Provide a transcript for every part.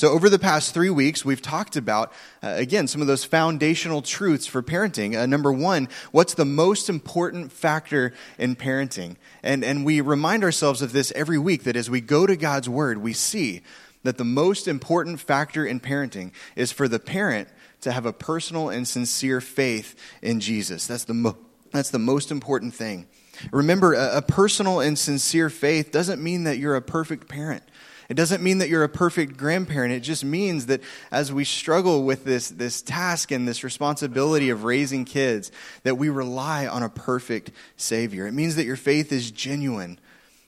So, over the past three weeks, we've talked about, uh, again, some of those foundational truths for parenting. Uh, number one, what's the most important factor in parenting? And, and we remind ourselves of this every week that as we go to God's Word, we see that the most important factor in parenting is for the parent to have a personal and sincere faith in Jesus. That's the, mo- that's the most important thing. Remember, a, a personal and sincere faith doesn't mean that you're a perfect parent. It doesn't mean that you're a perfect grandparent. It just means that as we struggle with this, this task and this responsibility of raising kids, that we rely on a perfect Savior. It means that your faith is genuine,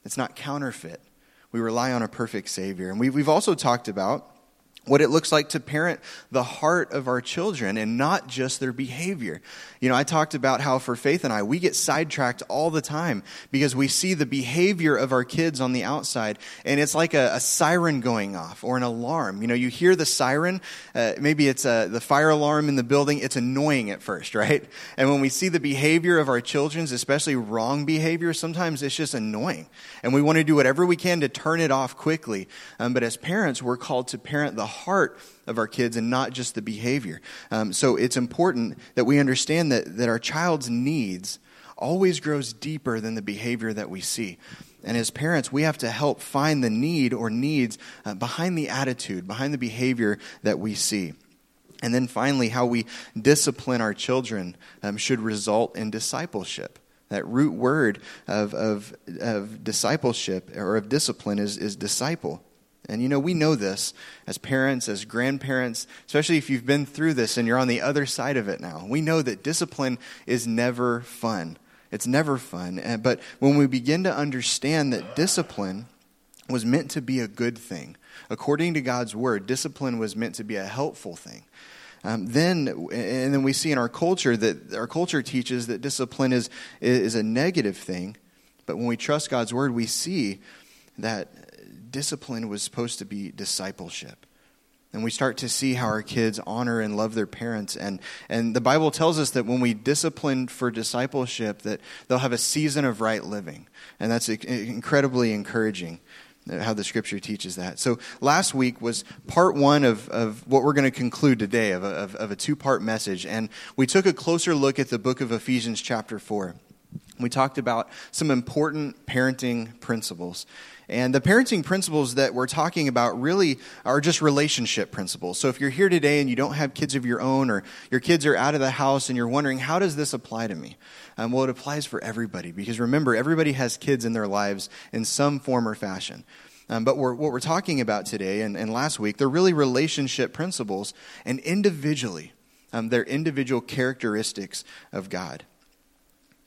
it's not counterfeit. We rely on a perfect Savior. And we've, we've also talked about what it looks like to parent the heart of our children and not just their behavior. You know, I talked about how for Faith and I, we get sidetracked all the time because we see the behavior of our kids on the outside and it's like a, a siren going off or an alarm. You know, you hear the siren, uh, maybe it's a, the fire alarm in the building, it's annoying at first, right? And when we see the behavior of our children's, especially wrong behavior, sometimes it's just annoying. And we want to do whatever we can to turn it off quickly. Um, but as parents, we're called to parent the heart of our kids and not just the behavior. Um, so it's important that we understand that, that our child's needs always grows deeper than the behavior that we see. And as parents, we have to help find the need or needs uh, behind the attitude, behind the behavior that we see. And then finally, how we discipline our children um, should result in discipleship. That root word of, of, of discipleship or of discipline is, is disciple. And you know, we know this as parents, as grandparents, especially if you've been through this and you're on the other side of it now. We know that discipline is never fun. It's never fun. But when we begin to understand that discipline was meant to be a good thing, according to God's word, discipline was meant to be a helpful thing. Um, then, and then we see in our culture that our culture teaches that discipline is, is a negative thing. But when we trust God's word, we see that discipline was supposed to be discipleship. And we start to see how our kids honor and love their parents. And, and the Bible tells us that when we discipline for discipleship, that they'll have a season of right living. And that's incredibly encouraging uh, how the scripture teaches that. So last week was part one of, of what we're going to conclude today, of a, of, of a two part message. And we took a closer look at the book of Ephesians, chapter 4. We talked about some important parenting principles. And the parenting principles that we're talking about really are just relationship principles. So if you're here today and you don't have kids of your own, or your kids are out of the house and you're wondering, how does this apply to me? Um, well, it applies for everybody because remember, everybody has kids in their lives in some form or fashion. Um, but we're, what we're talking about today and, and, last week, they're really relationship principles and individually, um, they're individual characteristics of God.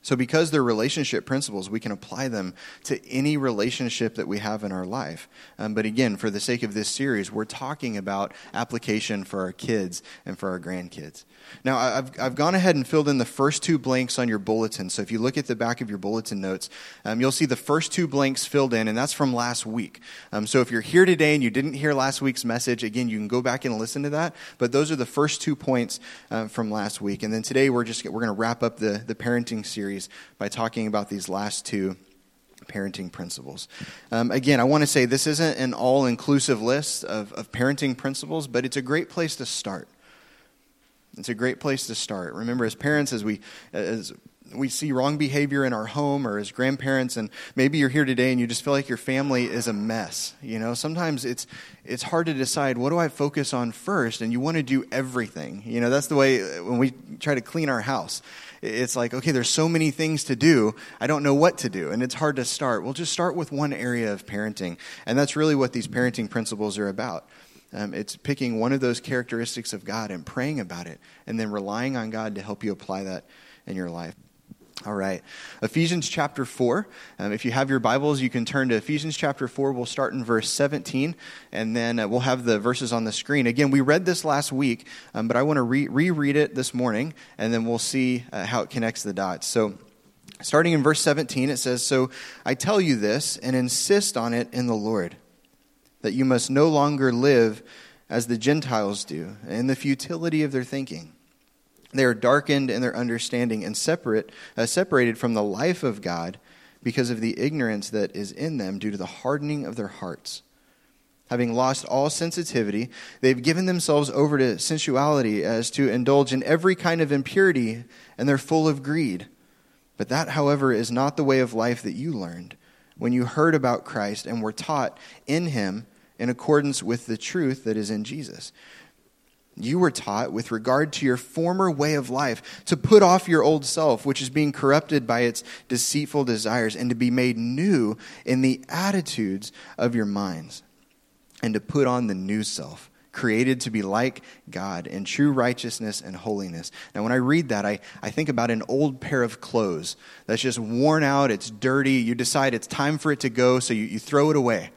So, because they're relationship principles, we can apply them to any relationship that we have in our life. Um, but again, for the sake of this series, we're talking about application for our kids and for our grandkids. Now, I've, I've gone ahead and filled in the first two blanks on your bulletin. So, if you look at the back of your bulletin notes, um, you'll see the first two blanks filled in, and that's from last week. Um, so, if you're here today and you didn't hear last week's message, again, you can go back and listen to that. But those are the first two points uh, from last week. And then today, we're just we're going to wrap up the, the parenting series series by talking about these last two parenting principles. Um, again, I want to say this isn't an all inclusive list of, of parenting principles, but it's a great place to start. It's a great place to start. Remember, as parents, as we as we see wrong behavior in our home or as grandparents and maybe you're here today and you just feel like your family is a mess you know sometimes it's it's hard to decide what do i focus on first and you want to do everything you know that's the way when we try to clean our house it's like, okay, there's so many things to do. I don't know what to do. And it's hard to start. Well, just start with one area of parenting. And that's really what these parenting principles are about. Um, it's picking one of those characteristics of God and praying about it, and then relying on God to help you apply that in your life. All right. Ephesians chapter 4. Um, if you have your Bibles, you can turn to Ephesians chapter 4. We'll start in verse 17, and then uh, we'll have the verses on the screen. Again, we read this last week, um, but I want to re- reread it this morning, and then we'll see uh, how it connects the dots. So, starting in verse 17, it says So I tell you this, and insist on it in the Lord, that you must no longer live as the Gentiles do, in the futility of their thinking. They are darkened in their understanding and separate, uh, separated from the life of God because of the ignorance that is in them due to the hardening of their hearts. Having lost all sensitivity, they've given themselves over to sensuality as to indulge in every kind of impurity, and they're full of greed. But that, however, is not the way of life that you learned when you heard about Christ and were taught in him in accordance with the truth that is in Jesus. You were taught, with regard to your former way of life, to put off your old self, which is being corrupted by its deceitful desires, and to be made new in the attitudes of your minds and to put on the new self, created to be like God in true righteousness and holiness. Now, when I read that, I, I think about an old pair of clothes that's just worn out, it's dirty. You decide it's time for it to go, so you, you throw it away.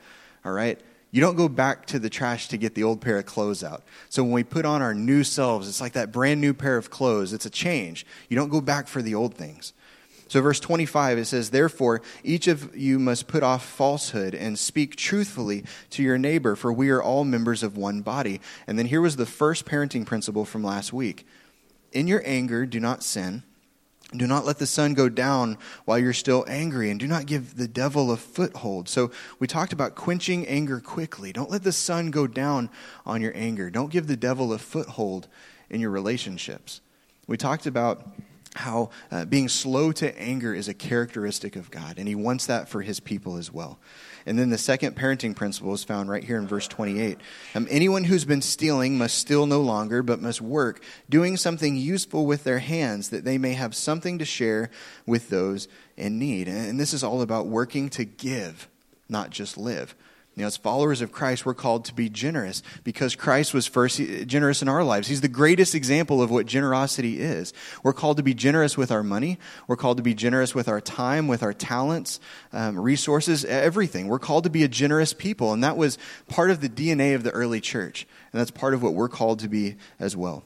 All right? You don't go back to the trash to get the old pair of clothes out. So when we put on our new selves, it's like that brand new pair of clothes. It's a change. You don't go back for the old things. So, verse 25, it says, Therefore, each of you must put off falsehood and speak truthfully to your neighbor, for we are all members of one body. And then here was the first parenting principle from last week In your anger, do not sin. Do not let the sun go down while you're still angry, and do not give the devil a foothold. So, we talked about quenching anger quickly. Don't let the sun go down on your anger. Don't give the devil a foothold in your relationships. We talked about how uh, being slow to anger is a characteristic of God, and He wants that for His people as well. And then the second parenting principle is found right here in verse 28. Um, anyone who's been stealing must steal no longer, but must work, doing something useful with their hands, that they may have something to share with those in need. And this is all about working to give, not just live. You know, as followers of Christ, we're called to be generous because Christ was first generous in our lives. He's the greatest example of what generosity is. We're called to be generous with our money. We're called to be generous with our time, with our talents, um, resources, everything. We're called to be a generous people, and that was part of the DNA of the early church, and that's part of what we're called to be as well.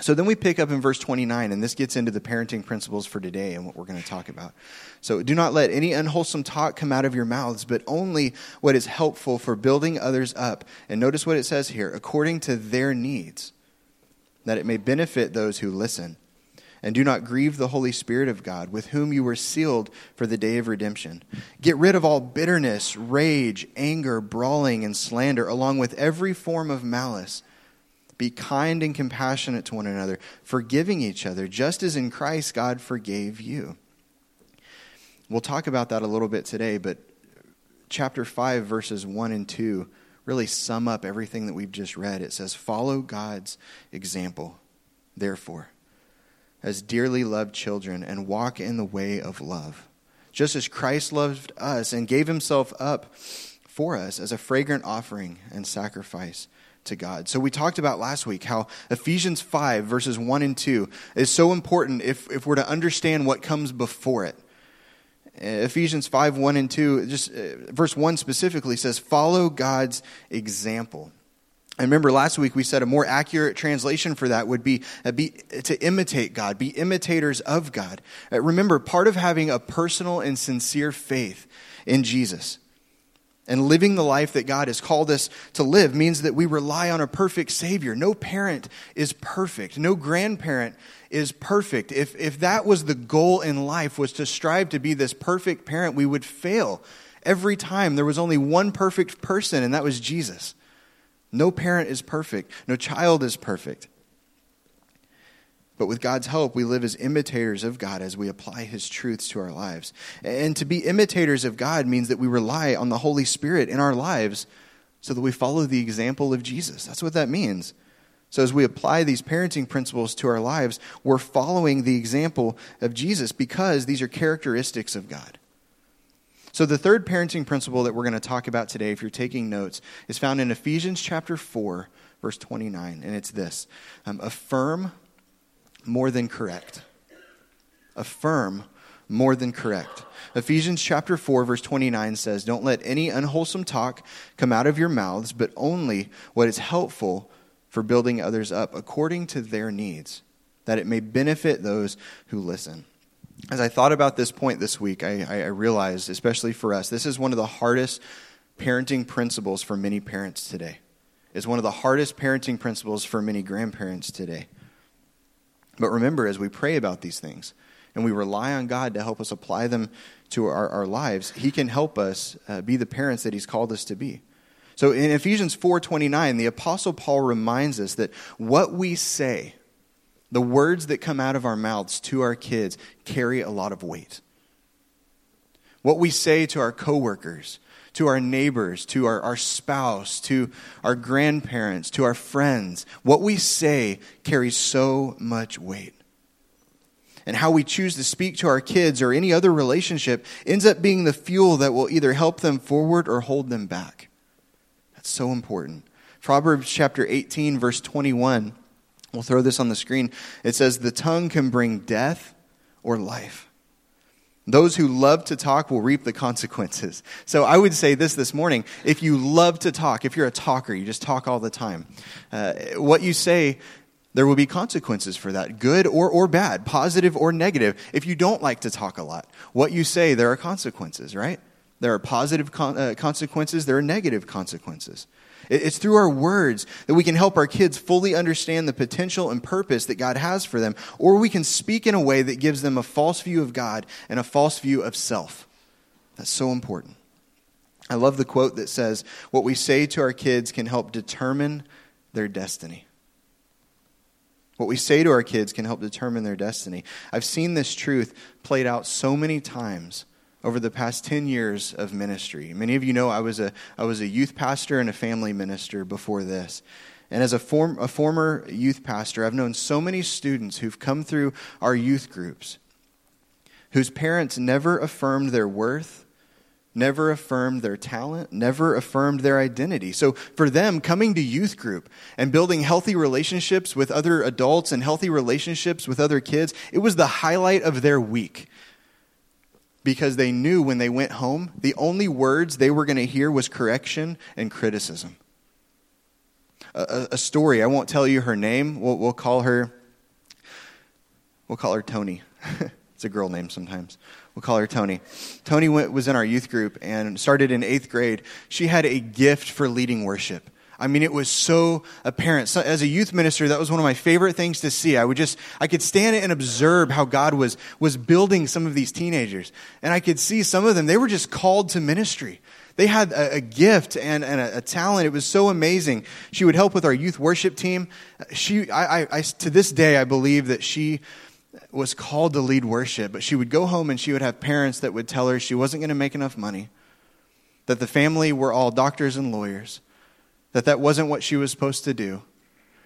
So then we pick up in verse 29, and this gets into the parenting principles for today and what we're going to talk about. So do not let any unwholesome talk come out of your mouths, but only what is helpful for building others up. And notice what it says here according to their needs, that it may benefit those who listen. And do not grieve the Holy Spirit of God, with whom you were sealed for the day of redemption. Get rid of all bitterness, rage, anger, brawling, and slander, along with every form of malice. Be kind and compassionate to one another, forgiving each other, just as in Christ God forgave you. We'll talk about that a little bit today, but chapter 5, verses 1 and 2 really sum up everything that we've just read. It says, Follow God's example, therefore, as dearly loved children, and walk in the way of love, just as Christ loved us and gave himself up for us as a fragrant offering and sacrifice to God. So we talked about last week how Ephesians 5, verses 1 and 2, is so important if, if we're to understand what comes before it. Ephesians 5, 1 and 2, just uh, verse 1 specifically says, Follow God's example. I remember last week we said a more accurate translation for that would be, uh, be to imitate God, be imitators of God. Uh, remember, part of having a personal and sincere faith in Jesus and living the life that God has called us to live means that we rely on a perfect Savior. No parent is perfect. No grandparent is perfect. If, if that was the goal in life, was to strive to be this perfect parent, we would fail every time. There was only one perfect person, and that was Jesus. No parent is perfect. No child is perfect. But with God's help, we live as imitators of God as we apply His truths to our lives. And to be imitators of God means that we rely on the Holy Spirit in our lives so that we follow the example of Jesus. That's what that means. So, as we apply these parenting principles to our lives, we're following the example of Jesus because these are characteristics of God. So, the third parenting principle that we're going to talk about today, if you're taking notes, is found in Ephesians chapter 4, verse 29. And it's this um, Affirm more than correct. Affirm more than correct. Ephesians chapter 4 verse 29 says, "Don't let any unwholesome talk come out of your mouths, but only what is helpful for building others up according to their needs, that it may benefit those who listen." As I thought about this point this week, I, I realized, especially for us, this is one of the hardest parenting principles for many parents today. It's one of the hardest parenting principles for many grandparents today. But remember, as we pray about these things and we rely on God to help us apply them to our, our lives, He can help us uh, be the parents that He's called us to be. So in Ephesians 4:29, the apostle Paul reminds us that what we say, the words that come out of our mouths to our kids carry a lot of weight. What we say to our coworkers, to our neighbors, to our, our spouse, to our grandparents, to our friends, what we say carries so much weight. And how we choose to speak to our kids or any other relationship ends up being the fuel that will either help them forward or hold them back. That's so important. Proverbs chapter 18, verse 21. We'll throw this on the screen. It says, The tongue can bring death or life. Those who love to talk will reap the consequences. So I would say this this morning if you love to talk, if you're a talker, you just talk all the time, uh, what you say, there will be consequences for that, good or, or bad, positive or negative. If you don't like to talk a lot, what you say, there are consequences, right? There are positive con- uh, consequences, there are negative consequences. It's through our words that we can help our kids fully understand the potential and purpose that God has for them, or we can speak in a way that gives them a false view of God and a false view of self. That's so important. I love the quote that says, What we say to our kids can help determine their destiny. What we say to our kids can help determine their destiny. I've seen this truth played out so many times over the past 10 years of ministry. Many of you know I was a, I was a youth pastor and a family minister before this. And as a, form, a former youth pastor, I've known so many students who've come through our youth groups whose parents never affirmed their worth, never affirmed their talent, never affirmed their identity. So for them, coming to youth group and building healthy relationships with other adults and healthy relationships with other kids, it was the highlight of their week because they knew when they went home, the only words they were going to hear was correction and criticism. A, a, story, I won't tell you her name. We'll, we'll call her, we'll call her Tony. it's a girl name sometimes. We'll call her Tony. Tony went, was in our youth group and started in eighth grade. She had a gift for leading worship. I mean, it was so apparent. So, as a youth minister, that was one of my favorite things to see. I would just, I could stand and observe how God was, was building some of these teenagers. And I could see some of them, they were just called to ministry. They had a, a gift and, and a, a, talent. It was so amazing. She would help with our youth worship team. She, I, I, I, to this day, I believe that she was called to lead worship, but she would go home and she would have parents that would tell her she wasn't going to make enough money, that the family were all doctors and lawyers that that wasn't what she was supposed to do.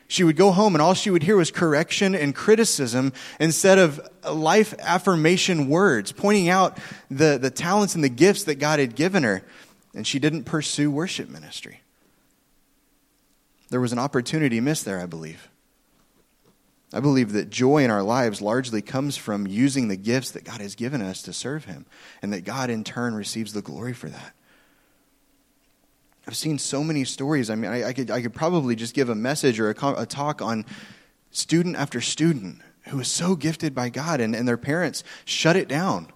She would go home and all she would hear was correction and criticism instead of life affirmation words, pointing out the, the talents and the gifts that God had given her. And she didn't pursue worship ministry. There was an opportunity missed there, I believe. I believe that joy in our lives largely comes from using the gifts that God has given us to serve Him, and that God in turn receives the glory for that. I've seen so many stories. I mean, I, I, could, I could probably just give a message or a, a talk on student after student who was so gifted by God, and, and their parents shut it down.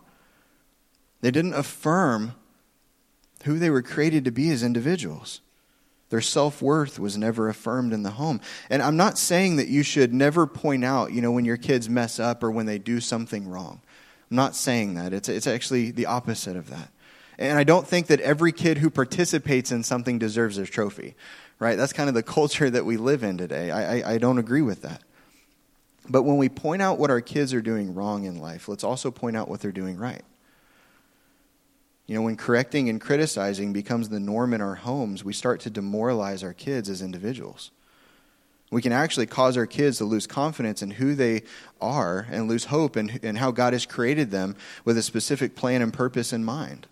They didn't affirm who they were created to be as individuals. Their self worth was never affirmed in the home. And I'm not saying that you should never point out, you know, when your kids mess up or when they do something wrong. I'm not saying that. It's, it's actually the opposite of that. And I don't think that every kid who participates in something deserves a trophy, right? That's kind of the culture that we live in today. I, I, I don't agree with that. But when we point out what our kids are doing wrong in life, let's also point out what they're doing right. You know, when correcting and criticizing becomes the norm in our homes, we start to demoralize our kids as individuals. We can actually cause our kids to lose confidence in who they are and lose hope in, in how God has created them with a specific plan and purpose in mind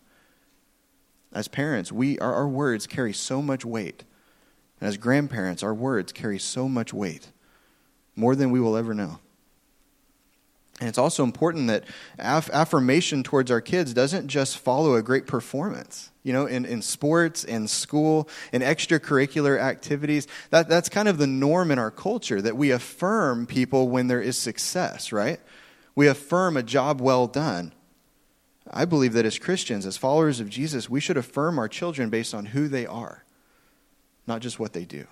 as parents, we, our, our words carry so much weight. And as grandparents, our words carry so much weight, more than we will ever know. And it's also important that aff- affirmation towards our kids doesn't just follow a great performance. You know, in, in sports, in school, in extracurricular activities, that, that's kind of the norm in our culture that we affirm people when there is success, right? We affirm a job well done. I believe that as Christians, as followers of Jesus, we should affirm our children based on who they are, not just what they do.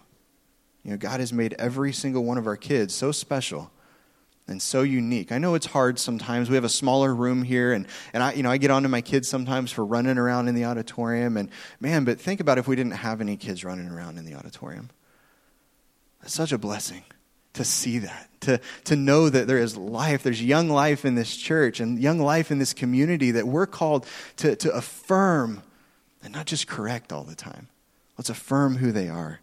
You know, God has made every single one of our kids so special and so unique. I know it's hard sometimes. We have a smaller room here, and, and I, you know, I get onto my kids sometimes for running around in the auditorium. And man, but think about if we didn't have any kids running around in the auditorium. It's such a blessing to see that, to, to know that there is life, there's young life in this church and young life in this community that we're called to, to affirm and not just correct all the time. Let's affirm who they are.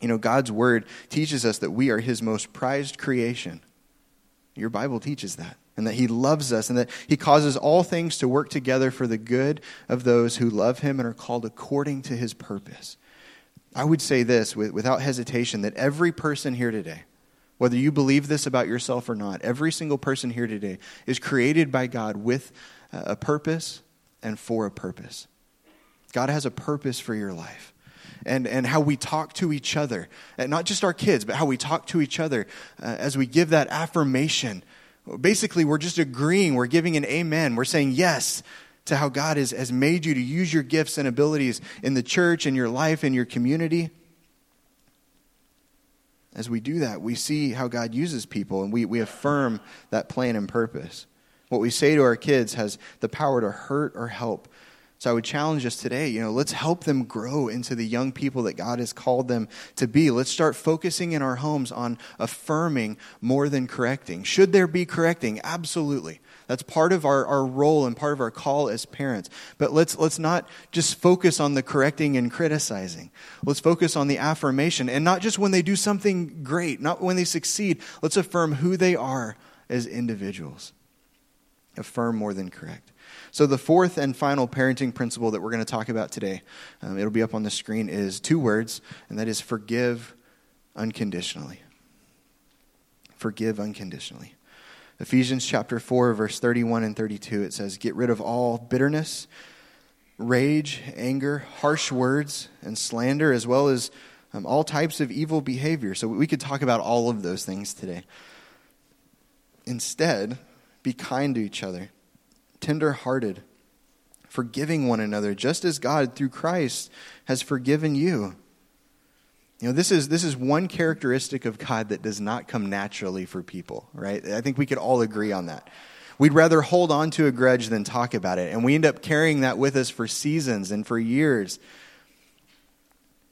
You know, God's word teaches us that we are his most prized creation. Your Bible teaches that. And that he loves us and that he causes all things to work together for the good of those who love him and are called according to his purpose. I would say this without hesitation that every person here today, whether you believe this about yourself or not, every single person here today is created by God with a purpose and for a purpose. God has a purpose for your life. And, and how we talk to each other, and not just our kids, but how we talk to each other uh, as we give that affirmation. Basically, we're just agreeing, we're giving an amen, we're saying yes to how God has, has made you to use your gifts and abilities in the church, in your life, in your community. As we do that, we see how God uses people and we, we affirm that plan and purpose. What we say to our kids has the power to hurt or help so I would challenge us today, you know, let's help them grow into the young people that God has called them to be. Let's start focusing in our homes on affirming more than correcting. Should there be correcting? Absolutely. That's part of our, our role and part of our call as parents. But let's, let's not just focus on the correcting and criticizing. Let's focus on the affirmation. And not just when they do something great, not when they succeed. Let's affirm who they are as individuals. Affirm more than correct. So, the fourth and final parenting principle that we're going to talk about today, um, it'll be up on the screen, is two words, and that is forgive unconditionally. Forgive unconditionally. Ephesians chapter 4, verse 31 and 32, it says, Get rid of all bitterness, rage, anger, harsh words, and slander, as well as um, all types of evil behavior. So, we could talk about all of those things today. Instead, be kind to each other tenderhearted, forgiving one another, just as God, through Christ, has forgiven you. You know, this is, this is one characteristic of God that does not come naturally for people, right? I think we could all agree on that. We'd rather hold on to a grudge than talk about it. And we end up carrying that with us for seasons and for years.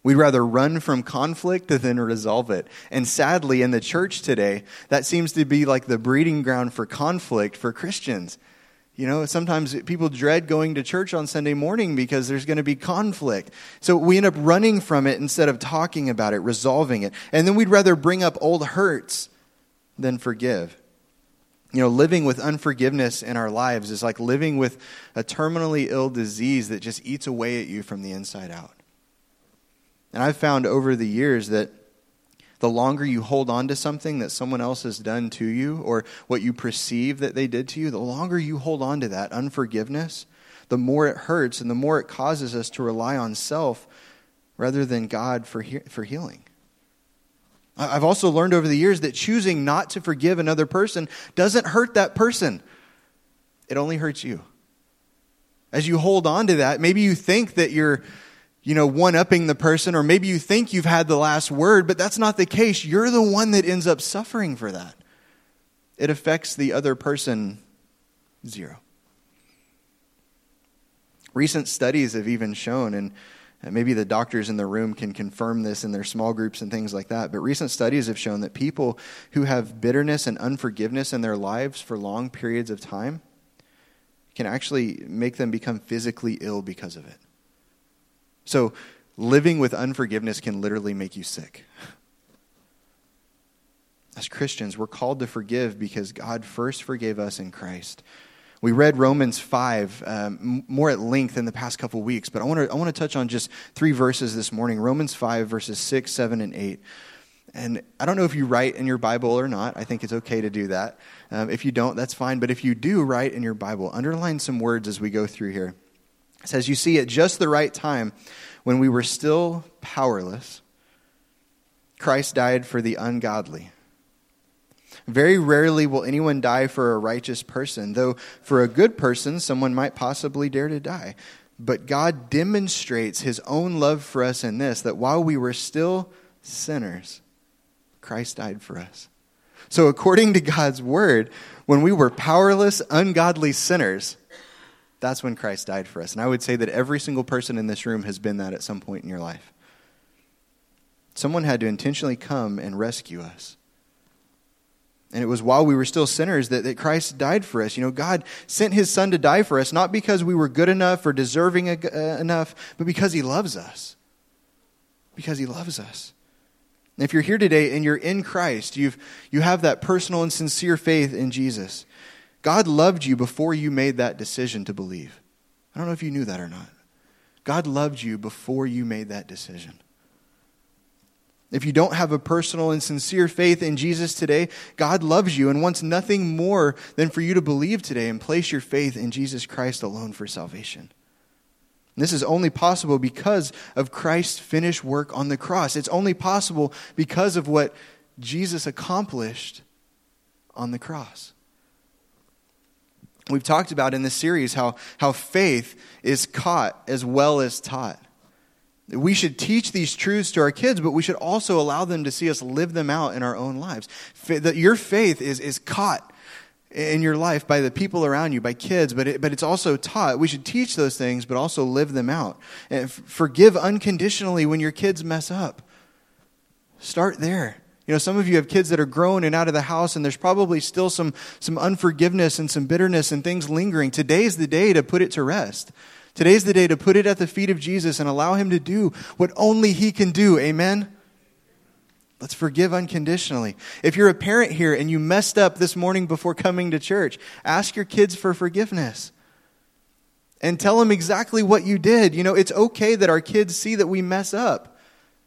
We'd rather run from conflict than resolve it. And sadly, in the church today, that seems to be like the breeding ground for conflict for Christians. You know, sometimes people dread going to church on Sunday morning because there's going to be conflict. So we end up running from it instead of talking about it, resolving it. And then we'd rather bring up old hurts than forgive. You know, living with unforgiveness in our lives is like living with a terminally ill disease that just eats away at you from the inside out. And I've found over the years that the longer you hold on to something that someone else has done to you or what you perceive that they did to you, the longer you hold on to that unforgiveness, the more it hurts and the more it causes us to rely on self rather than God for, he- for healing. I've also learned over the years that choosing not to forgive another person doesn't hurt that person, it only hurts you. As you hold on to that, maybe you think that you're you know, one upping the person, or maybe you think you've had the last word, but that's not the case. You're the one that ends up suffering for that. It affects the other person zero. Recent studies have even shown, and maybe the doctors in the room can confirm this in their small groups and things like that, but recent studies have shown that people who have bitterness and unforgiveness in their lives for long periods of time can actually make them become physically ill because of it. So, living with unforgiveness can literally make you sick. As Christians, we're called to forgive because God first forgave us in Christ. We read Romans 5 um, more at length in the past couple weeks, but I want to I want to touch on just three verses this morning Romans 5, verses 6, 7, and 8. And I don't know if you write in your Bible or not. I think it's okay to do that. Um, if you don't, that's fine. But if you do write in your Bible, underline some words as we go through here. It says, You see, at just the right time, when we were still powerless, Christ died for the ungodly. Very rarely will anyone die for a righteous person, though for a good person, someone might possibly dare to die. But God demonstrates his own love for us in this that while we were still sinners, Christ died for us. So, according to God's word, when we were powerless, ungodly sinners, that's when Christ died for us. And I would say that every single person in this room has been that at some point in your life. Someone had to intentionally come and rescue us. And it was while we were still sinners that, that Christ died for us. You know, God sent his son to die for us, not because we were good enough or deserving uh, enough, but because he loves us. Because he loves us. And if you're here today and you're in Christ, you've, you have that personal and sincere faith in Jesus. God loved you before you made that decision to believe. I don't know if you knew that or not. God loved you before you made that decision. If you don't have a personal and sincere faith in Jesus today, God loves you and wants nothing more than for you to believe today and place your faith in Jesus Christ alone for salvation. And this is only possible because of Christ's finished work on the cross. It's only possible because of what Jesus accomplished on the cross. We've talked about in this series how, how faith is caught as well as taught. We should teach these truths to our kids, but we should also allow them to see us live them out in our own lives. That your faith is, is caught in your life by the people around you, by kids, but, it, but it's also taught. We should teach those things, but also live them out. And forgive unconditionally when your kids mess up. Start there. You know, some of you have kids that are grown and out of the house, and there's probably still some, some unforgiveness and some bitterness and things lingering. Today's the day to put it to rest. Today's the day to put it at the feet of Jesus and allow Him to do what only He can do. Amen? Let's forgive unconditionally. If you're a parent here and you messed up this morning before coming to church, ask your kids for forgiveness and tell them exactly what you did. You know, it's okay that our kids see that we mess up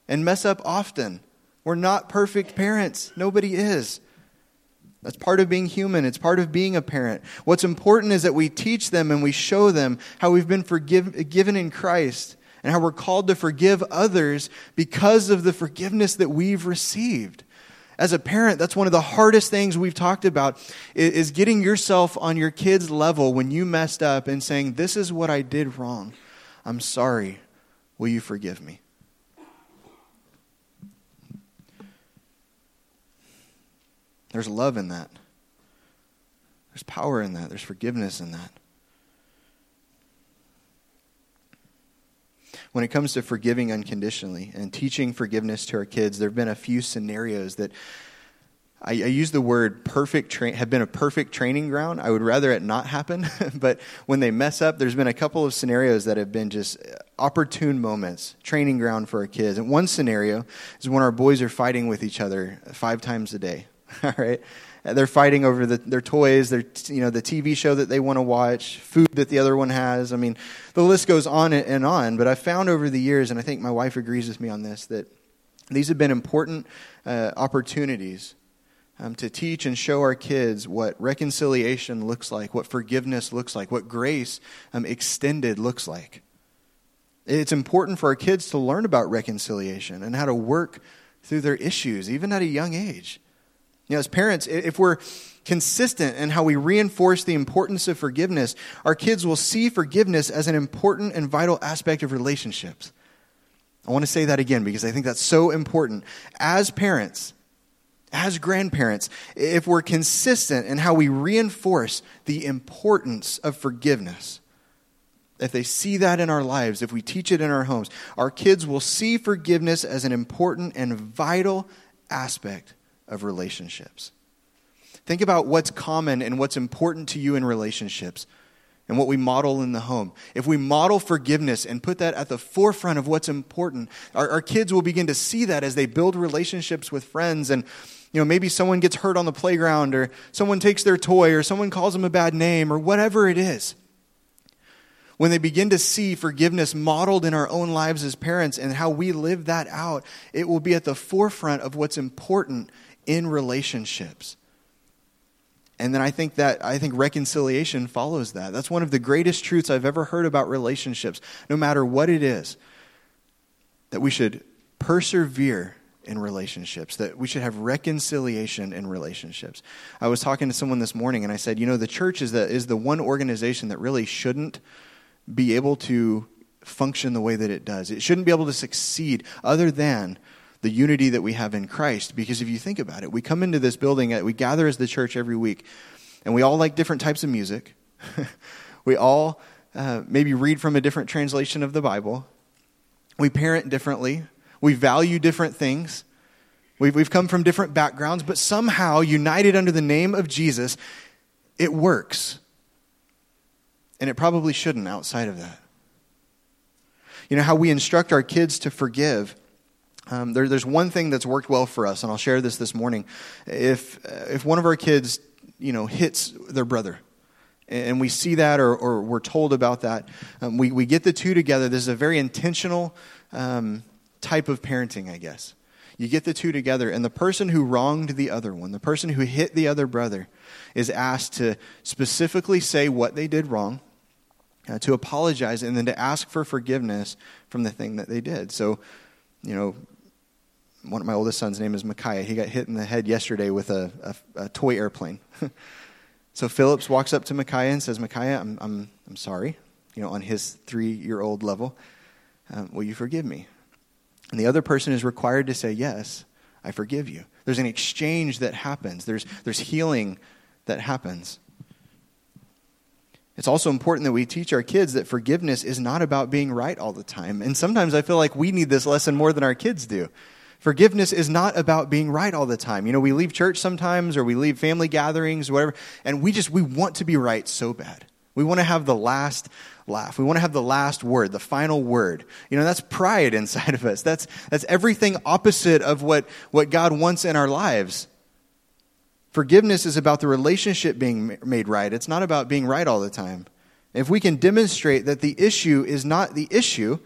and mess up often. We're not perfect parents. Nobody is. That's part of being human. It's part of being a parent. What's important is that we teach them and we show them how we've been forgiven in Christ and how we're called to forgive others because of the forgiveness that we've received. As a parent, that's one of the hardest things we've talked about is getting yourself on your kid's level when you messed up and saying, This is what I did wrong. I'm sorry. Will you forgive me? There's love in that. There's power in that. There's forgiveness in that. When it comes to forgiving unconditionally and teaching forgiveness to our kids, there have been a few scenarios that I, I use the word perfect tra- have been a perfect training ground. I would rather it not happen, but when they mess up, there's been a couple of scenarios that have been just uh, opportune moments, training ground for our kids. And one scenario is when our boys are fighting with each other five times a day. all right? They're fighting over the, their toys, their, you know, the TV show that they want to watch, food that the other one has. I mean, the list goes on and on. But I've found over the years, and I think my wife agrees with me on this, that these have been important uh, opportunities um, to teach and show our kids what reconciliation looks like, what forgiveness looks like, what grace um, extended looks like. It's important for our kids to learn about reconciliation and how to work through their issues, even at a young age. You know, as parents, if we're consistent in how we reinforce the importance of forgiveness, our kids will see forgiveness as an important and vital aspect of relationships. I want to say that again because I think that's so important. As parents, as grandparents, if we're consistent in how we reinforce the importance of forgiveness, if they see that in our lives, if we teach it in our homes, our kids will see forgiveness as an important and vital aspect of relationships. Think about what's common and what's important to you in relationships and what we model in the home. If we model forgiveness and put that at the forefront of what's important, our, our, kids will begin to see that as they build relationships with friends and you know maybe someone gets hurt on the playground or someone takes their toy or someone calls them a bad name or whatever it is when they begin to see forgiveness modeled in our own lives as parents and how we live that out, it will be at the forefront of what's important in relationships. And then I think that I think reconciliation follows that. That's one of the greatest truths I've ever heard about relationships, no matter what it is. That we should persevere in relationships, that we should have reconciliation in relationships. I was talking to someone this morning and I said, you know, the church is the, is the one organization that really shouldn't be able to function the way that it does. It shouldn't be able to succeed other than the unity that we have in Christ. Because if you think about it, we come into this building, uh, we gather as the church every week, and we all like different types of music. we all uh, maybe read from a different translation of the Bible. We parent differently. We value different things. We've, we've come from different backgrounds, but somehow, united under the name of Jesus, it works. And it probably shouldn't outside of that. You know, how we instruct our kids to forgive. Um, there, there's one thing that's worked well for us, and I'll share this this morning. If, if one of our kids, you know, hits their brother, and we see that or, or we're told about that, um, we, we get the two together. This is a very intentional um, type of parenting, I guess. You get the two together, and the person who wronged the other one, the person who hit the other brother, is asked to specifically say what they did wrong, uh, to apologize, and then to ask for forgiveness from the thing that they did. So, you know, one of my oldest son's name is Micaiah. He got hit in the head yesterday with a, a, a toy airplane. so Phillips walks up to Micaiah and says, Micaiah, I'm, I'm, I'm sorry, you know, on his three year old level. Um, will you forgive me? And the other person is required to say, Yes, I forgive you. There's an exchange that happens, there's, there's healing that happens. It's also important that we teach our kids that forgiveness is not about being right all the time. And sometimes I feel like we need this lesson more than our kids do. Forgiveness is not about being right all the time. You know, we leave church sometimes or we leave family gatherings, whatever, and we just we want to be right so bad. We want to have the last laugh. We want to have the last word, the final word. You know, that's pride inside of us. That's, that's everything opposite of what, what God wants in our lives. Forgiveness is about the relationship being made right. It's not about being right all the time. If we can demonstrate that the issue is not the issue,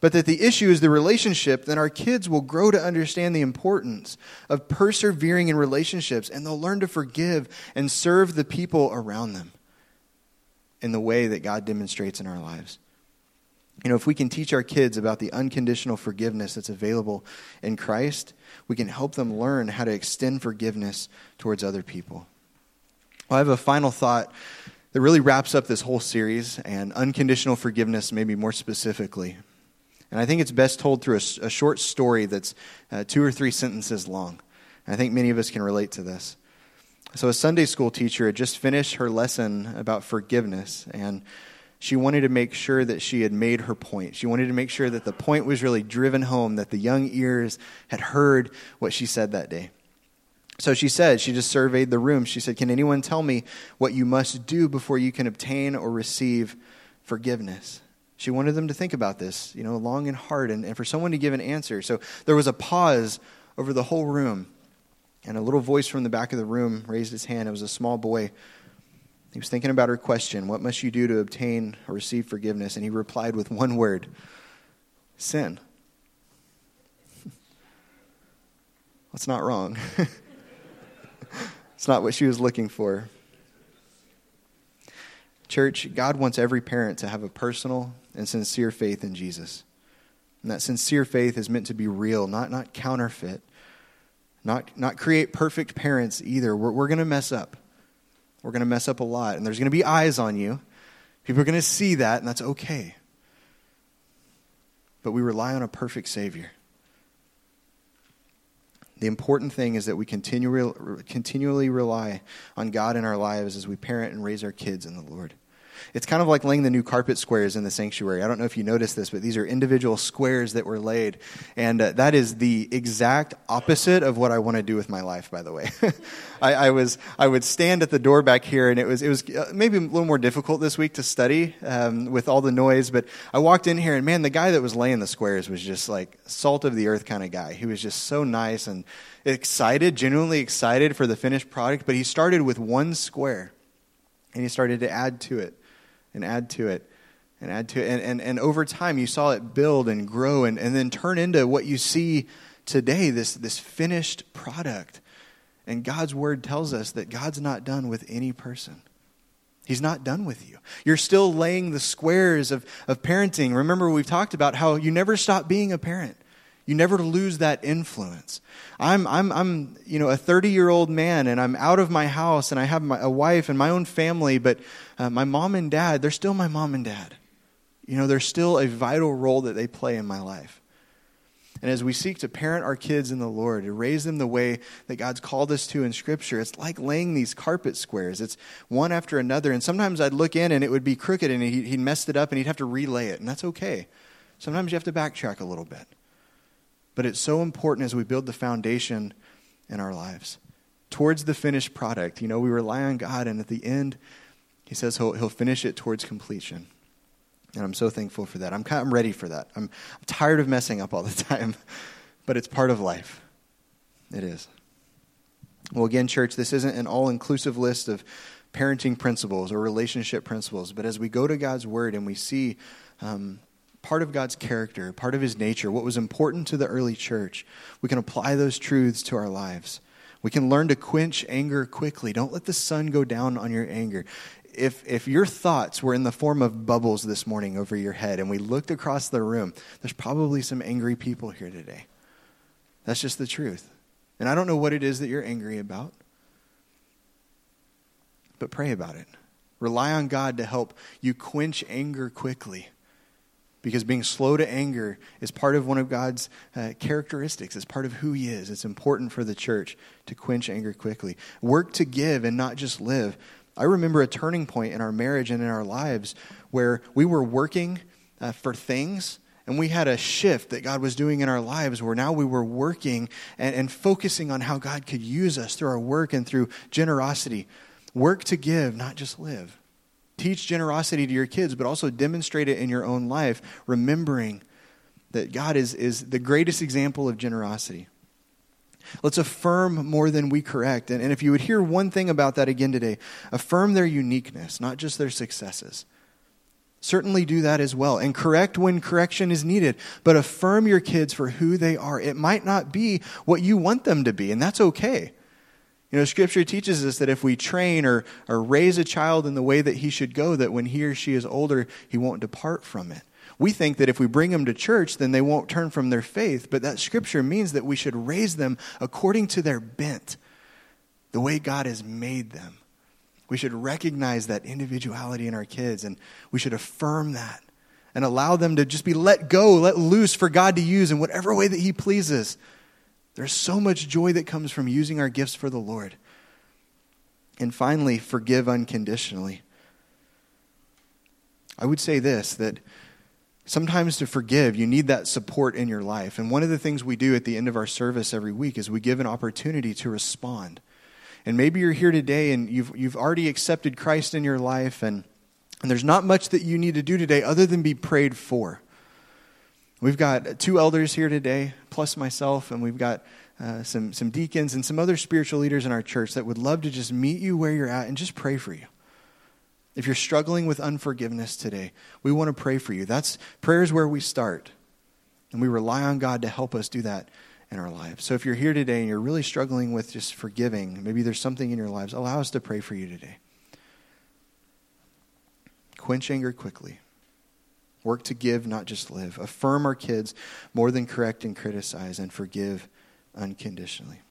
but that the issue is the relationship, then our kids will grow to understand the importance of persevering in relationships and they'll learn to forgive and serve the people around them in the way that God demonstrates in our lives. You know, if we can teach our kids about the unconditional forgiveness that's available in Christ, we can help them learn how to extend forgiveness towards other people. Well, I have a final thought that really wraps up this whole series and unconditional forgiveness, maybe more specifically. And I think it's best told through a, a short story that's uh, two or three sentences long. And I think many of us can relate to this. So, a Sunday school teacher had just finished her lesson about forgiveness, and she wanted to make sure that she had made her point. She wanted to make sure that the point was really driven home, that the young ears had heard what she said that day. So she said, she just surveyed the room. She said, Can anyone tell me what you must do before you can obtain or receive forgiveness? She wanted them to think about this, you know, long and hard, and, and for someone to give an answer. So there was a pause over the whole room. And a little voice from the back of the room raised his hand. It was a small boy. He was thinking about her question What must you do to obtain or receive forgiveness? And he replied with one word sin. That's not wrong. it's not what she was looking for. Church, God wants every parent to have a personal and sincere faith in Jesus. And that sincere faith is meant to be real, not, not counterfeit not, not create perfect parents either. We're, we're going to mess up. We're going to mess up a lot. And there's going to be eyes on you. People are going to see that, and that's okay. But we rely on a perfect Savior. The important thing is that we continually, continually rely on God in our lives as we parent and raise our kids in the Lord. It's kind of like laying the new carpet squares in the sanctuary. I don't know if you noticed this, but these are individual squares that were laid. And uh, that is the exact opposite of what I want to do with my life, by the way. I, I, was, I would stand at the door back here, and it was, it was uh, maybe a little more difficult this week to study um, with all the noise. But I walked in here, and man, the guy that was laying the squares was just like salt of the earth kind of guy. He was just so nice and excited, genuinely excited for the finished product. But he started with one square, and he started to add to it and add to it and add to it. And, and, and over time, you saw it build and grow and, and then turn into what you see today this, this finished product. And God's word tells us that God's not done with any person. He's not done with you. You're still laying the squares of, of parenting. Remember, we've talked about how you never stop being a parent. You never lose that influence. I'm, I'm, I'm you know, a 30 year old man and I'm out of my house and I have my, a wife and my own family, but uh, my mom and dad, they're still my mom and dad. You know, there's still a vital role that they play in my life. And as we seek to parent our kids in the Lord, to raise them the way that God's called us to in Scripture, it's like laying these carpet squares. It's one after another. And sometimes I'd look in and it would be crooked and he, would messed it up and he'd have to relay it. And that's okay. Sometimes you have to backtrack a little bit. But it's so important as we build the foundation in our lives towards the finished product. You know, we rely on God, and at the end, He says He'll, he'll finish it towards completion. And I'm so thankful for that. I'm, kind I'm ready for that. I'm, I'm tired of messing up all the time, but it's part of life. It is. Well, again, church, this isn't an all inclusive list of parenting principles or relationship principles, but as we go to God's Word and we see um, part of God's character, part of His nature, what was important to the early church, we can apply those truths to our lives. We can learn to quench anger quickly. Don't let the sun go down on your anger if, if your thoughts were in the form of bubbles this morning over your head and we looked across the room, there's probably some angry people here today. That's just the truth. And I don't know what it is that you're angry about, but pray about it. Rely on God to help you quench anger quickly. Because being slow to anger is part of one of God's uh, characteristics. It's part of who He is. It's important for the church to quench anger quickly. Work to give and not just live. I remember a turning point in our marriage and in our lives where we were working uh, for things and we had a shift that God was doing in our lives where now we were working and, and focusing on how God could use us through our work and through generosity. Work to give, not just live. Teach generosity to your kids, but also demonstrate it in your own life, remembering that God is, is the greatest example of generosity. Let's affirm more than we correct. And, and if you would hear one thing about that again today, affirm their uniqueness, not just their successes. Certainly do that as well. And correct when correction is needed. But affirm your kids for who they are. It might not be what you want them to be, and that's okay. You know, Scripture teaches us that if we train or, or raise a child in the way that he should go, that when he or she is older, he won't depart from it. We think that if we bring them to church, then they won't turn from their faith. But that scripture means that we should raise them according to their bent, the way God has made them. We should recognize that individuality in our kids and we should affirm that and allow them to just be let go, let loose for God to use in whatever way that He pleases. There's so much joy that comes from using our gifts for the Lord. And finally, forgive unconditionally. I would say this that sometimes to forgive, you need that support in your life. And one of the things we do at the end of our service every week is we give an opportunity to respond. And maybe you're here today and you've, you've already accepted Christ in your life, and, and there's not much that you need to do today other than be prayed for. We've got two elders here today, plus myself, and we've got uh, some, some deacons and some other spiritual leaders in our church that would love to just meet you where you're at and just pray for you. If you're struggling with unforgiveness today, we want to pray for you. That's prayer is where we start. And we rely on God to help us do that in our lives. So if you're here today and you're really struggling with just forgiving, maybe there's something in your lives, allow us to pray for you today. Quench anger quickly. Work to give, not just live. Affirm our kids more than correct and criticize, and forgive unconditionally.